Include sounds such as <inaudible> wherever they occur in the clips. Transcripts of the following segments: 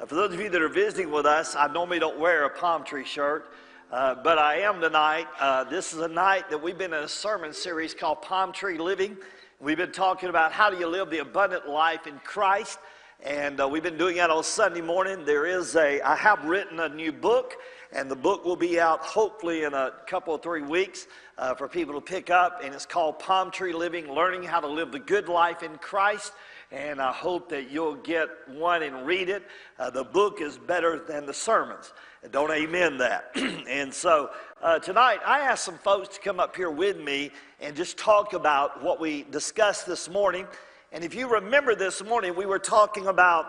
Uh, for those of you that are visiting with us, I normally don't wear a palm tree shirt, uh, but I am tonight. Uh, this is a night that we've been in a sermon series called Palm Tree Living. We've been talking about how do you live the abundant life in Christ, and uh, we've been doing that on Sunday morning. There is a, I have written a new book, and the book will be out hopefully in a couple or three weeks uh, for people to pick up, and it's called Palm Tree Living Learning How to Live the Good Life in Christ and I hope that you'll get one and read it. Uh, the book is better than the sermons. Don't amen that. <clears throat> and so uh, tonight, I asked some folks to come up here with me and just talk about what we discussed this morning. And if you remember this morning, we were talking about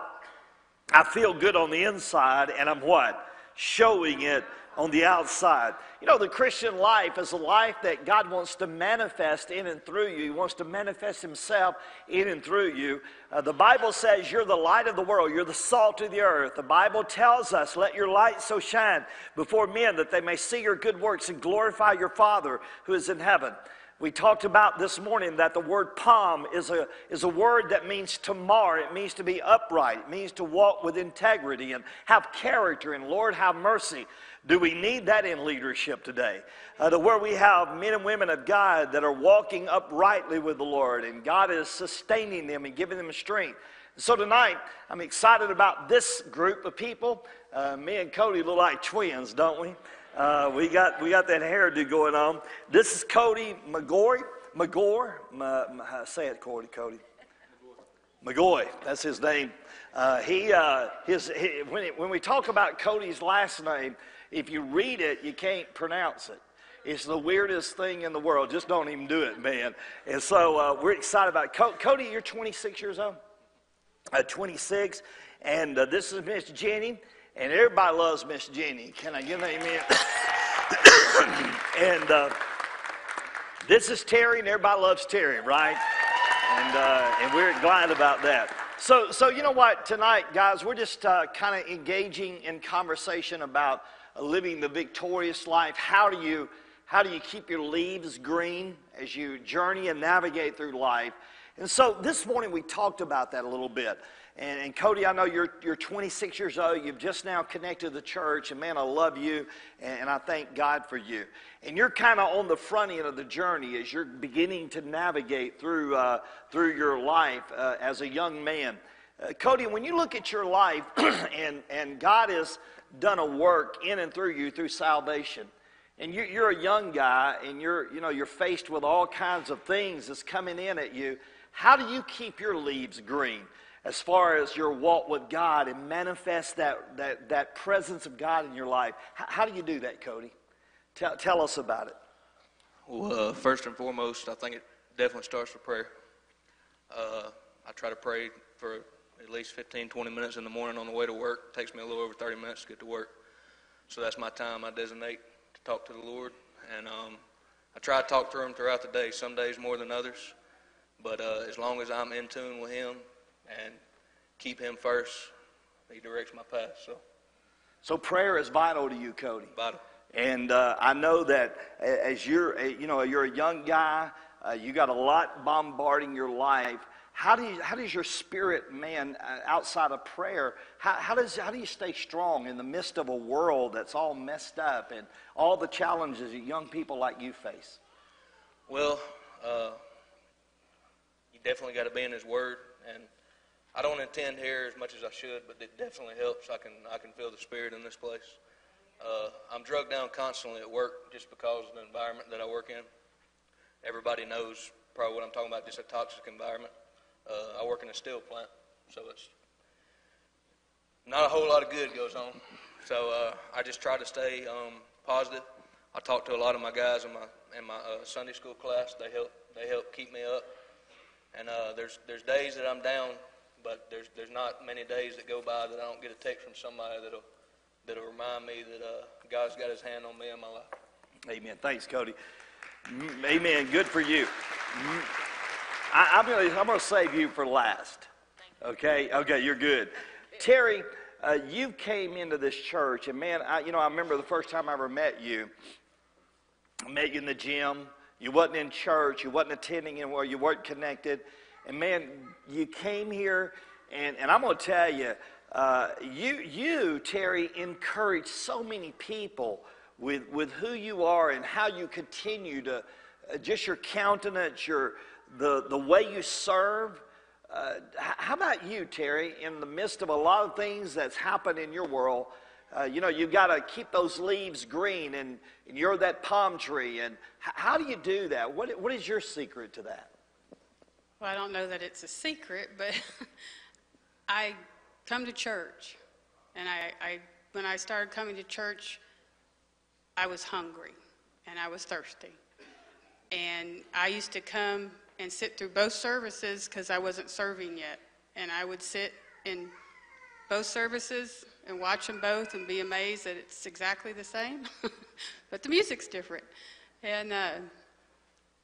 I feel good on the inside, and I'm what? Showing it on the outside. You know, the Christian life is a life that God wants to manifest in and through you. He wants to manifest Himself in and through you. Uh, the Bible says you're the light of the world, you're the salt of the earth. The Bible tells us, let your light so shine before men that they may see your good works and glorify your Father who is in heaven. We talked about this morning that the word palm is a, is a word that means to mar. It means to be upright. It means to walk with integrity and have character. And Lord, have mercy. Do we need that in leadership today? Uh, to where we have men and women of God that are walking uprightly with the Lord and God is sustaining them and giving them strength. So tonight, I'm excited about this group of people. Uh, me and Cody look like twins, don't we? Uh, we got we got that hairdo going on. This is Cody McGoy. McGore, Ma, Ma, say it, Cody. Cody. McGoy. That's his name. Uh, he, uh, his, he, when, it, when we talk about Cody's last name, if you read it, you can't pronounce it. It's the weirdest thing in the world. Just don't even do it, man. And so uh, we're excited about. Co- Cody, you're 26 years old? Uh, 26. And uh, this is Miss Jenny. And everybody loves Miss Jenny. Can I give an amen? and uh, this is Terry, and everybody loves Terry, right? And, uh, and we're glad about that. So, so you know what? Tonight, guys, we're just uh, kind of engaging in conversation about living the victorious life. How do you how do you keep your leaves green as you journey and navigate through life? And so this morning we talked about that a little bit. And, and, Cody, I know you're, you're 26 years old. You've just now connected to the church. And man, I love you. And, and I thank God for you. And you're kind of on the front end of the journey as you're beginning to navigate through, uh, through your life uh, as a young man. Uh, Cody, when you look at your life <clears throat> and, and God has done a work in and through you through salvation. And you're, you're a young guy and you're, you know, you're faced with all kinds of things that's coming in at you. How do you keep your leaves green as far as your walk with God and manifest that, that, that presence of God in your life? How, how do you do that, Cody? Tell, tell us about it. Well, uh, first and foremost, I think it definitely starts with prayer. Uh, I try to pray for at least 15, 20 minutes in the morning on the way to work. It takes me a little over 30 minutes to get to work. So that's my time I designate to talk to the Lord. And um, I try to talk to Him throughout the day, some days more than others. But uh, as long as I'm in tune with Him and keep Him first, He directs my path. So, so prayer is vital to you, Cody. Vital. And uh, I know that as you're, you know, you're a young guy, uh, you got a lot bombarding your life. How, do you, how does your spirit, man, uh, outside of prayer, how, how, does, how do you stay strong in the midst of a world that's all messed up and all the challenges that young people like you face? Well, uh, definitely got to be in His Word, and I don't intend here as much as I should, but it definitely helps. I can I can feel the Spirit in this place. Uh, I'm drugged down constantly at work just because of the environment that I work in. Everybody knows probably what I'm talking about, just a toxic environment. Uh, I work in a steel plant, so it's not a whole lot of good goes on. So uh, I just try to stay um, positive. I talk to a lot of my guys in my in my uh, Sunday school class. They help they help keep me up. And uh, there's there's days that I'm down, but there's there's not many days that go by that I don't get a text from somebody that'll that'll remind me that uh, God's got His hand on me in my life. Amen. Thanks, Cody. Amen. Good for you. I, am to I'm gonna save you for last. Okay? Okay, you're good. Terry, uh, you came into this church, and man, I, you know, I remember the first time I ever met you. I met you in the gym. You wasn't in church. You wasn't attending anywhere. You weren't connected. And man, you came here, and, and I'm going to tell you, uh, you, you, Terry, encourage so many people with, with who you are and how you continue to, uh, just your countenance, your, the, the way you serve. Uh, how about you, Terry, in the midst of a lot of things that's happened in your world? Uh, you know, you've got to keep those leaves green, and, and you're that palm tree. And h- how do you do that? What, what is your secret to that? Well, I don't know that it's a secret, but <laughs> I come to church. And I, I, when I started coming to church, I was hungry and I was thirsty. And I used to come and sit through both services because I wasn't serving yet. And I would sit in both services and watch them both and be amazed that it's exactly the same, <laughs> but the music's different. And uh,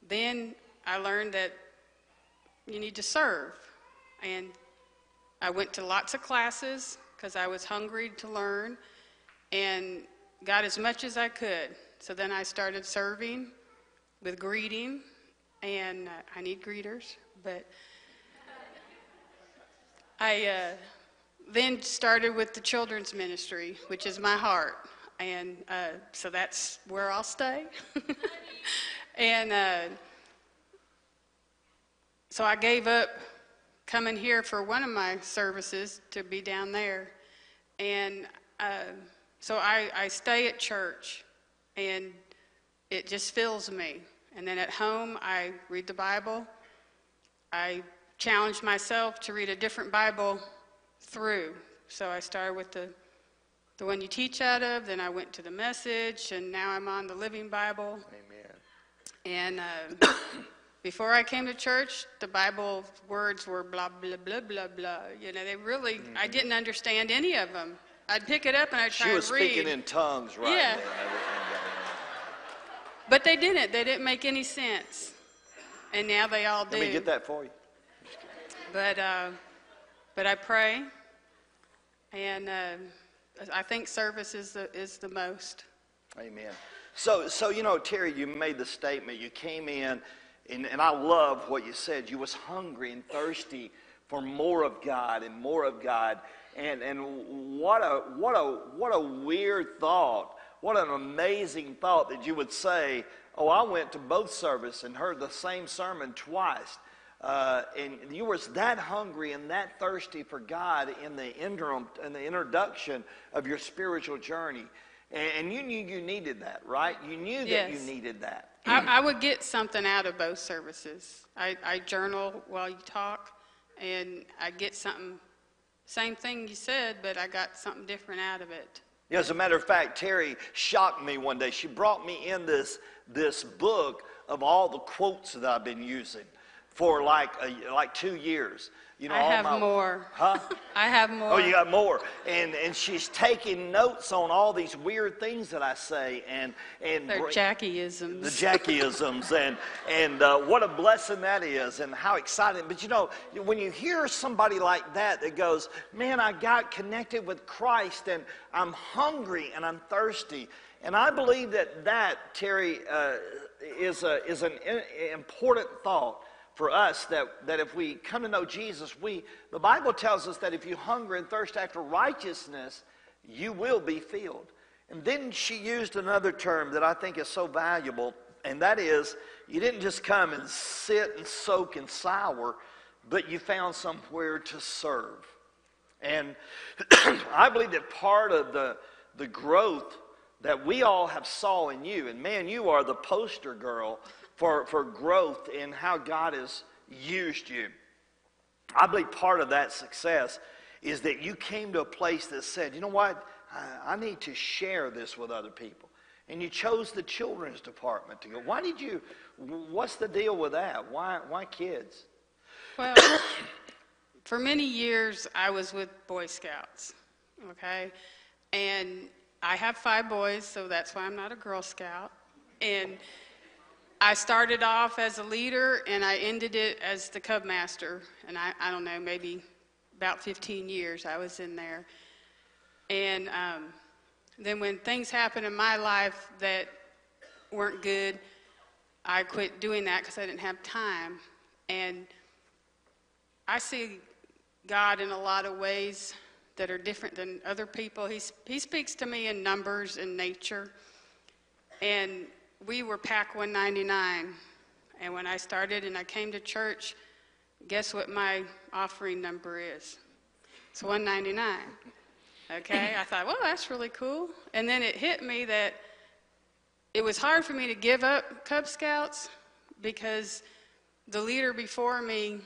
then I learned that you need to serve. And I went to lots of classes because I was hungry to learn and got as much as I could. So then I started serving with greeting, and uh, I need greeters, but I uh, then started with the children's ministry, which is my heart. And uh, so that's where I'll stay. <laughs> and uh, so I gave up coming here for one of my services to be down there. And uh, so I, I stay at church, and it just fills me. And then at home, I read the Bible. I challenge myself to read a different Bible through. So I started with the, the one you teach out of, then I went to the message, and now I'm on the Living Bible. Amen. And uh, <coughs> before I came to church, the Bible words were blah, blah, blah, blah, blah. You know, they really, mm-hmm. I didn't understand any of them. I'd pick it up and I'd try to read. She was speaking in tongues, right? Yeah. But they didn't. They didn't make any sense. And now they all do. Let me get that for you. But, uh, but I pray, and uh, I think service is the, is the most. Amen. So, so you know, Terry, you made the statement. You came in, and, and I love what you said. You was hungry and thirsty for more of God and more of God. And, and what, a, what, a, what a weird thought. What an amazing thought that you would say, Oh, I went to both service and heard the same sermon twice. Uh, and you were that hungry and that thirsty for God in the interim, in the introduction of your spiritual journey. And, and you knew you needed that, right? You knew that yes. you needed that. I, I, would get something out of both services. I, I journal while you talk, and I get something, same thing you said, but I got something different out of it. Yeah, as a matter of fact, Terry shocked me one day. She brought me in this, this book of all the quotes that I've been using for like a, like two years. You know, I have my, more. Huh? <laughs> I have more. Oh, you got more. And and she's taking notes on all these weird things that I say and and They're Jackieisms. The Jackieisms and <laughs> and uh, what a blessing that is and how exciting. But you know, when you hear somebody like that that goes, "Man, I got connected with Christ and I'm hungry and I'm thirsty." And I believe that that Terry uh, is a is an important thought for us that, that if we come to know Jesus, we, the Bible tells us that if you hunger and thirst after righteousness, you will be filled. And then she used another term that I think is so valuable, and that is you didn't just come and sit and soak and sour, but you found somewhere to serve. And <clears throat> I believe that part of the, the growth that we all have saw in you, and man, you are the poster girl for, for growth in how God has used you. I believe part of that success is that you came to a place that said, you know what, I, I need to share this with other people. And you chose the children's department to go. Why did you, what's the deal with that? Why, why kids? Well, for many years I was with Boy Scouts, okay? And I have five boys, so that's why I'm not a Girl Scout. And I started off as a leader and I ended it as the Cub Master. And I, I don't know, maybe about 15 years I was in there. And um, then when things happened in my life that weren't good, I quit doing that because I didn't have time. And I see God in a lot of ways that are different than other people. He, he speaks to me in numbers and nature. And we were Pack 199. And when I started and I came to church, guess what my offering number is? It's 199. Okay, I thought, well, that's really cool. And then it hit me that it was hard for me to give up Cub Scouts because the leader before me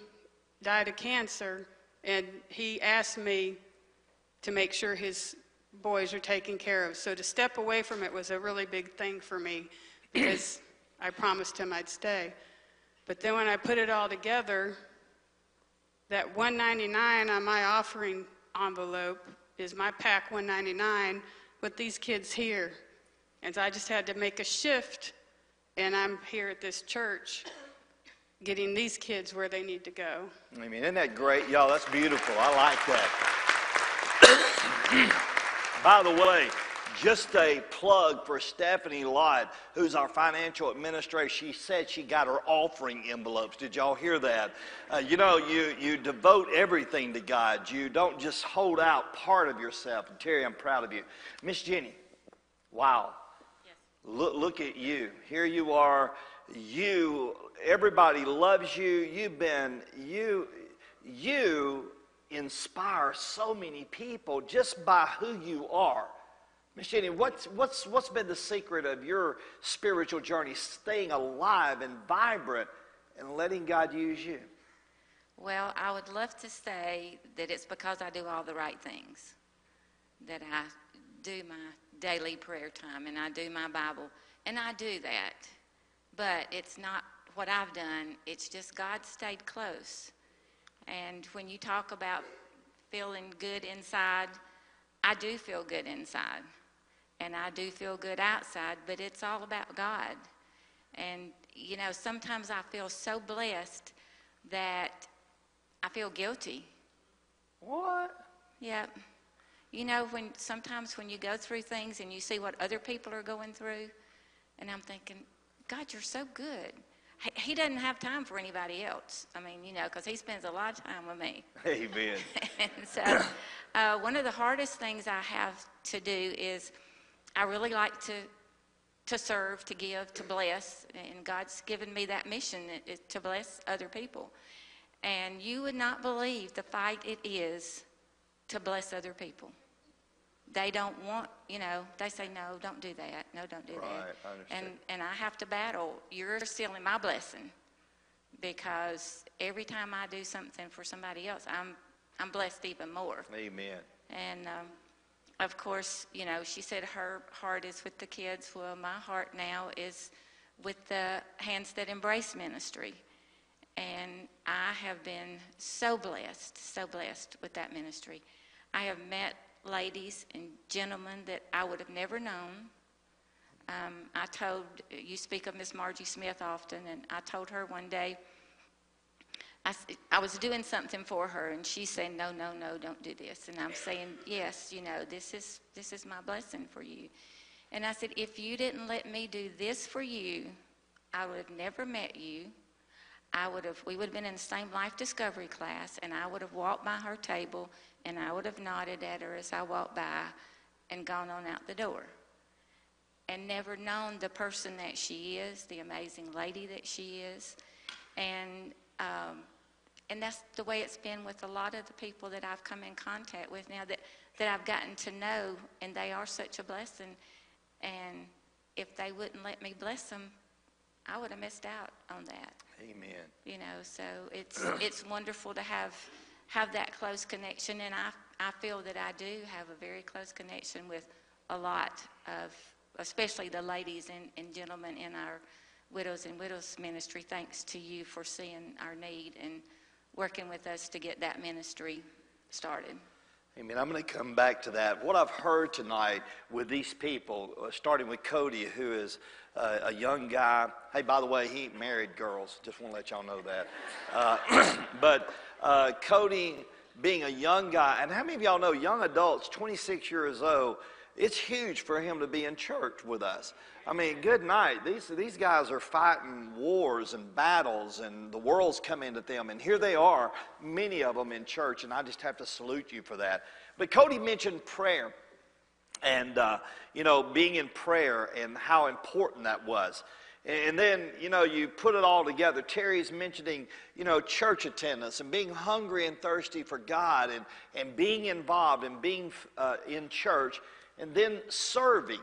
died of cancer, and he asked me to make sure his boys are taken care of. So to step away from it was a really big thing for me because I promised him I'd stay. But then when I put it all together, that 199 on my offering envelope is my Pack 199 with these kids here. And so I just had to make a shift, and I'm here at this church getting these kids where they need to go. I mean, isn't that great? Y'all, that's beautiful. I like that. By the way, just a plug for Stephanie Lott, who's our financial administrator. She said she got her offering envelopes. Did y'all hear that? Uh, you know, you, you devote everything to God. You don't just hold out part of yourself. And Terry, I'm proud of you. Miss Jenny, wow. Yes. Look, look at you. Here you are. You, everybody loves you. You've been, you, you inspire so many people just by who you are. Miss Jenny, what's, what's, what's been the secret of your spiritual journey, staying alive and vibrant and letting God use you? Well, I would love to say that it's because I do all the right things, that I do my daily prayer time and I do my Bible, and I do that. But it's not what I've done, it's just God stayed close. And when you talk about feeling good inside, I do feel good inside and I do feel good outside, but it's all about God. And, you know, sometimes I feel so blessed that I feel guilty. What? Yep. You know, when sometimes when you go through things and you see what other people are going through, and I'm thinking, God, you're so good. He doesn't have time for anybody else. I mean, you know, because he spends a lot of time with me. <laughs> Amen. <laughs> and so, uh, one of the hardest things I have to do is I really like to to serve, to give, to bless, and God's given me that mission to bless other people. And you would not believe the fight it is to bless other people. They don't want, you know, they say, no, don't do that. No, don't do right, that. And, and I have to battle. You're stealing my blessing because every time I do something for somebody else, I'm, I'm blessed even more. Amen. And um, of course, you know, she said her heart is with the kids. Well, my heart now is with the Hands That Embrace ministry. And I have been so blessed, so blessed with that ministry. I have met ladies and gentlemen that I would have never known. Um, I told, you speak of Miss Margie Smith often, and I told her one day, I, I was doing something for her, and she said, "No, no, no, don't do this." And I'm saying, "Yes, you know, this is this is my blessing for you." And I said, "If you didn't let me do this for you, I would have never met you. I would have we would have been in the same life discovery class, and I would have walked by her table, and I would have nodded at her as I walked by, and gone on out the door." And never known the person that she is, the amazing lady that she is. And um, and that's the way it's been with a lot of the people that I've come in contact with now that, that I've gotten to know, and they are such a blessing. And if they wouldn't let me bless them, I would have missed out on that. Amen. You know, so it's <clears throat> it's wonderful to have have that close connection, and I I feel that I do have a very close connection with a lot of, especially the ladies and, and gentlemen in our Widows and Widows Ministry. Thanks to you for seeing our need and working with us to get that ministry started. Amen. I'm going to come back to that. What I've heard tonight with these people, uh, starting with Cody, who is uh, a young guy. Hey, by the way, he ain't married, girls. Just want to let y'all know that. Uh, <clears throat> but uh, Cody being a young guy, and how many of y'all know young adults, 26 years old, it's huge for him to be in church with us. I mean, good night. These, these guys are fighting wars and battles, and the world's coming to them. And here they are, many of them in church, and I just have to salute you for that. But Cody mentioned prayer and, uh, you know, being in prayer and how important that was. And then, you know, you put it all together. Terry's mentioning, you know, church attendance and being hungry and thirsty for God and, and being involved and being uh, in church and then serving.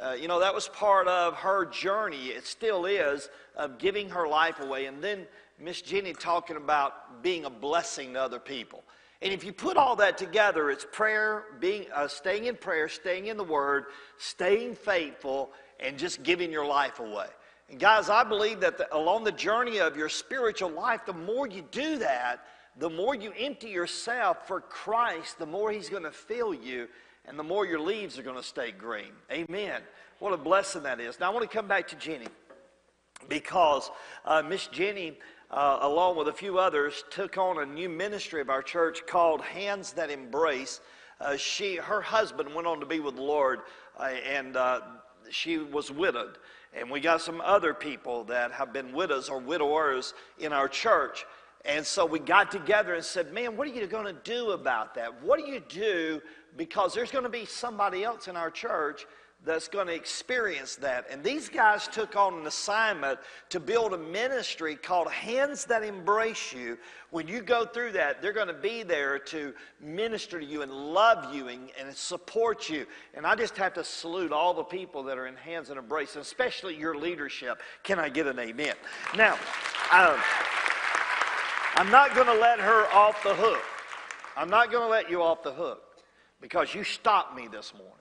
Uh, you know, that was part of her journey. It still is of giving her life away. And then Miss Jenny talking about being a blessing to other people. And if you put all that together, it's prayer, being, uh, staying in prayer, staying in the Word, staying faithful, and just giving your life away. And guys, I believe that the, along the journey of your spiritual life, the more you do that, the more you empty yourself for Christ, the more He's going to fill you, and the more your leaves are going to stay green. Amen. What a blessing that is. Now, I want to come back to Jenny because uh, Miss Jenny, uh, along with a few others, took on a new ministry of our church called Hands That Embrace. Uh, she, her husband went on to be with the Lord, uh, and uh, she was widowed. And we got some other people that have been widows or widowers in our church. And so we got together and said, Man, what are you going to do about that? What do you do? Because there's going to be somebody else in our church that's going to experience that. And these guys took on an assignment to build a ministry called Hands That Embrace You. When you go through that, they're going to be there to minister to you and love you and, and support you. And I just have to salute all the people that are in Hands That Embrace, especially your leadership. Can I get an amen? Now, um, I'm not going to let her off the hook. I'm not going to let you off the hook because you stopped me this morning.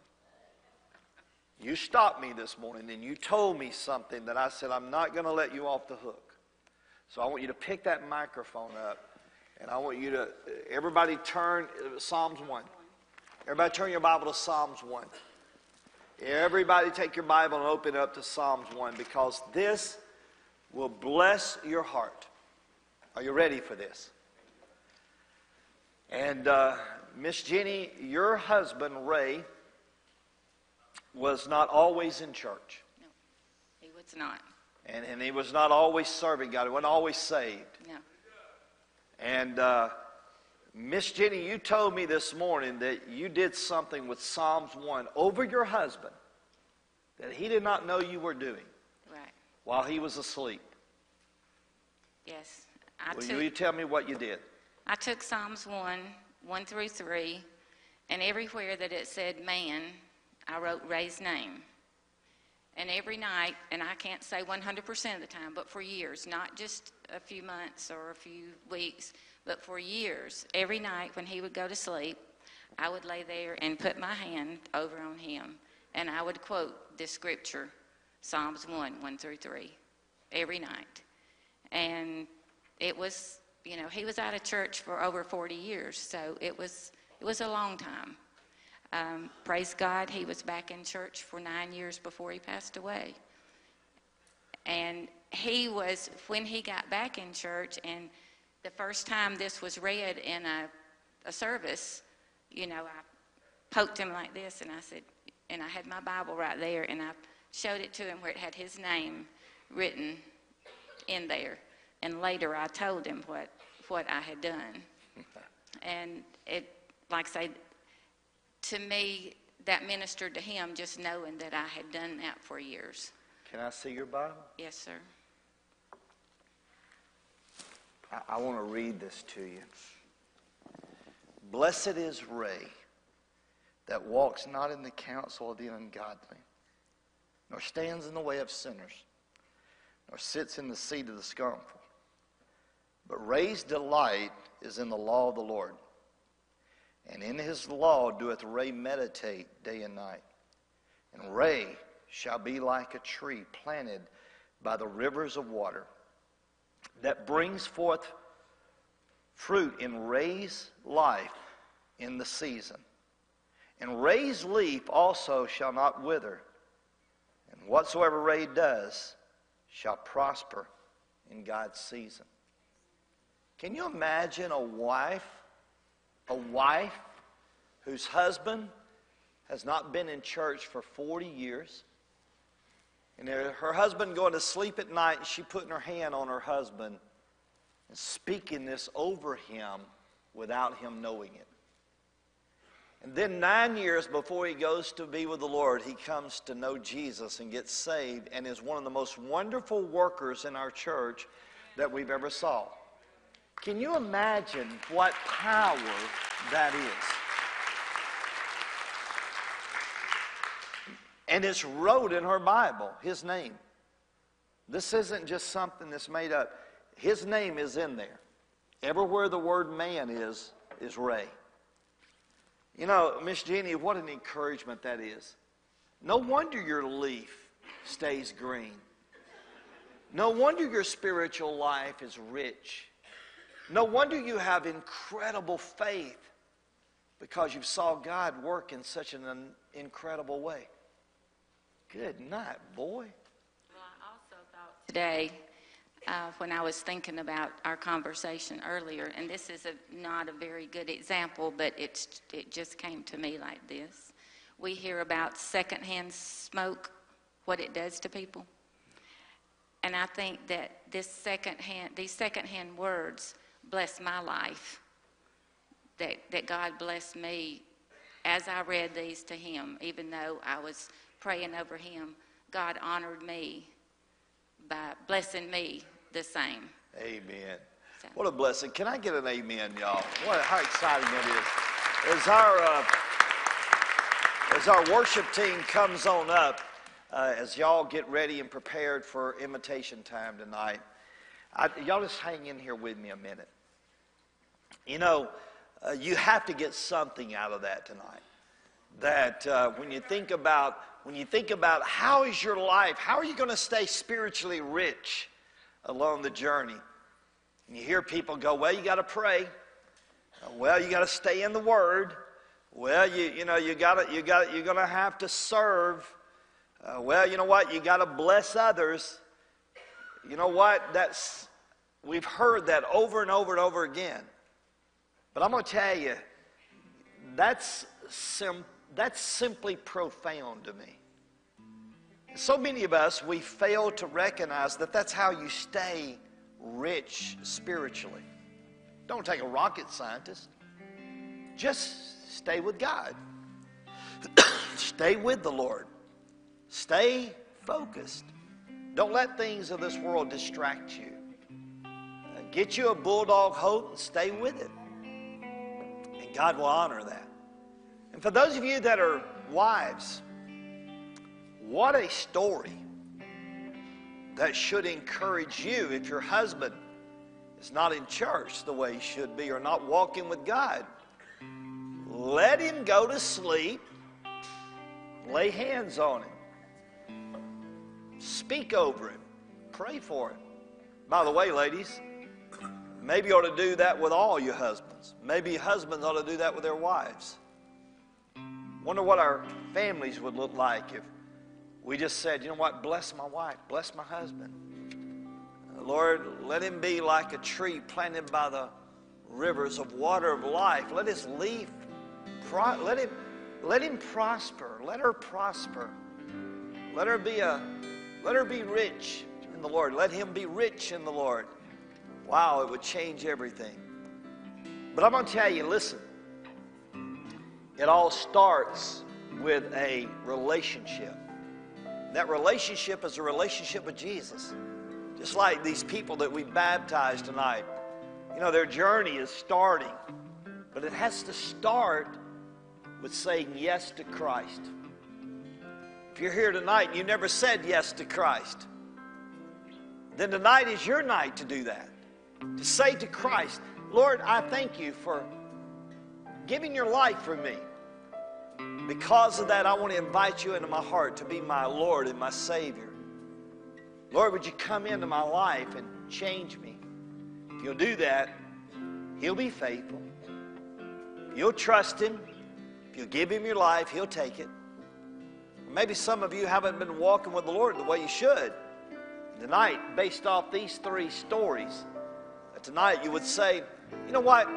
You stopped me this morning and you told me something that I said, I'm not going to let you off the hook. So I want you to pick that microphone up and I want you to, everybody turn, Psalms 1. Everybody turn your Bible to Psalms 1. Everybody take your Bible and open up to Psalms 1 because this will bless your heart. Are you ready for this? And uh, Miss Jenny, your husband, Ray, was not always in church. No, he was not. And, and he was not always serving God. He wasn't always saved. No. And uh, Miss Jenny, you told me this morning that you did something with Psalms 1 over your husband that he did not know you were doing Right. while he was asleep. Yes. I Will took, you tell me what you did? I took Psalms 1, 1 through 3, and everywhere that it said man, I wrote Ray's name. And every night, and I can't say 100% of the time, but for years, not just a few months or a few weeks, but for years, every night when he would go to sleep, I would lay there and put my hand over on him, and I would quote this scripture, Psalms 1, 1 through 3, every night. And it was, you know, he was out of church for over 40 years, so it was, it was a long time. Um, praise God, he was back in church for nine years before he passed away. And he was, when he got back in church, and the first time this was read in a, a service, you know, I poked him like this, and I said, and I had my Bible right there, and I showed it to him where it had his name written in there. And later I told him what, what I had done. <laughs> and it, like I say, to me, that ministered to him just knowing that I had done that for years. Can I see your Bible? Yes, sir. I, I want to read this to you. Blessed is Ray that walks not in the counsel of the ungodly, nor stands in the way of sinners, nor sits in the seat of the scornful. Ray's delight is in the law of the Lord. And in his law doeth Ray meditate day and night. And Ray shall be like a tree planted by the rivers of water that brings forth fruit in Ray's life in the season. And Ray's leaf also shall not wither. And whatsoever Ray does shall prosper in God's season. Can you imagine a wife, a wife whose husband has not been in church for 40 years? And her husband going to sleep at night, and she putting her hand on her husband and speaking this over him without him knowing it. And then nine years before he goes to be with the Lord, he comes to know Jesus and gets saved and is one of the most wonderful workers in our church that we've ever saw. Can you imagine what power that is? And it's wrote in her Bible, his name. This isn't just something that's made up. His name is in there. Everywhere the word man is, is Ray. You know, Miss Jeannie, what an encouragement that is. No wonder your leaf stays green. No wonder your spiritual life is rich. No wonder you have incredible faith because you saw God work in such an incredible way. Good night, boy. Well, I also thought today, uh, when I was thinking about our conversation earlier, and this is a, not a very good example, but it's, it just came to me like this. We hear about secondhand smoke, what it does to people. And I think that this secondhand, these secondhand words bless my life. That, that God blessed me as I read these to Him, even though I was praying over him, God honored me by blessing me the same. Amen. So. What a blessing. Can I get an amen, y'all? What, how exciting that is. As our, uh, as our worship team comes on up, uh, as y'all get ready and prepared for invitation time tonight, I, y'all just hang in here with me a minute. You know, uh, you have to get something out of that tonight. That uh, when you think about when you think about how is your life, how are you going to stay spiritually rich along the journey? And you hear people go, well, you got to pray. Well, you got to stay in the Word. Well, you, you know, you got you got you're going to have to serve. Uh, well, you know what? You got to bless others. You know what? That's we've heard that over and over and over again. But I'm going to tell you, that's sim- that's simply profound to me. So many of us, we fail to recognize that that's how you stay rich spiritually. Don't take a rocket scientist. Just stay with God. <coughs> stay with the Lord. Stay focused. Don't let things of this world distract you. Uh, get you a bulldog hope and stay with it. And God will honor that. And for those of you that are wives, what a story that should encourage you if your husband is not in church the way he should be or not walking with God. Let him go to sleep, lay hands on him, speak over him, pray for him. By the way, ladies, maybe you ought to do that with all your husbands. Maybe husbands ought to do that with their wives. Wonder what our families would look like if we just said, you know what, bless my wife, bless my husband. Uh, Lord, let him be like a tree planted by the rivers of water of life. Let his leaf, let him, let him prosper. Let her prosper. Let her be a, let her be rich in the Lord. Let him be rich in the Lord. Wow, it would change everything. But I'm going to tell you, listen. It all starts with a relationship. That relationship is a relationship with Jesus. Just like these people that we baptized tonight. You know, their journey is starting, but it has to start with saying yes to Christ. If you're here tonight and you never said yes to Christ, then tonight is your night to do that. To say to Christ, Lord, I thank you for giving your life for me. Because of that, I want to invite you into my heart to be my Lord and my Savior. Lord, would you come into my life and change me? If you'll do that, He'll be faithful. You'll trust Him. If you'll give Him your life, He'll take it. Maybe some of you haven't been walking with the Lord the way you should. Tonight, based off these three stories, uh, tonight you would say, you know what?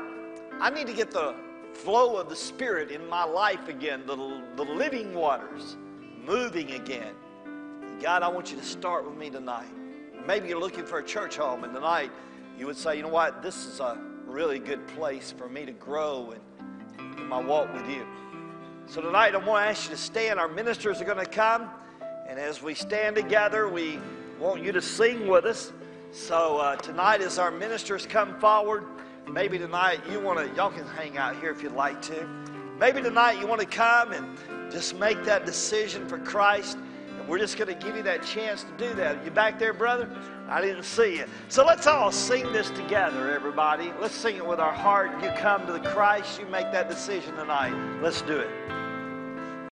I need to get the flow of the Spirit in my life again, the, the living waters moving again. God, I want you to start with me tonight. Maybe you're looking for a church home, and tonight you would say, you know what, this is a really good place for me to grow in, in my walk with you. So tonight, I want to ask you to stand. Our ministers are going to come. And as we stand together, we want you to sing with us. So uh, tonight, as our ministers come forward, maybe tonight you want to, y'all can hang out here if you'd like to. Maybe tonight you want to come and just make that decision for Christ. We're just going to give you that chance to do that. You back there, brother? I didn't see you. So let's all sing this together, everybody. Let's sing it with our heart. You come to the Christ, you make that decision tonight. Let's do it.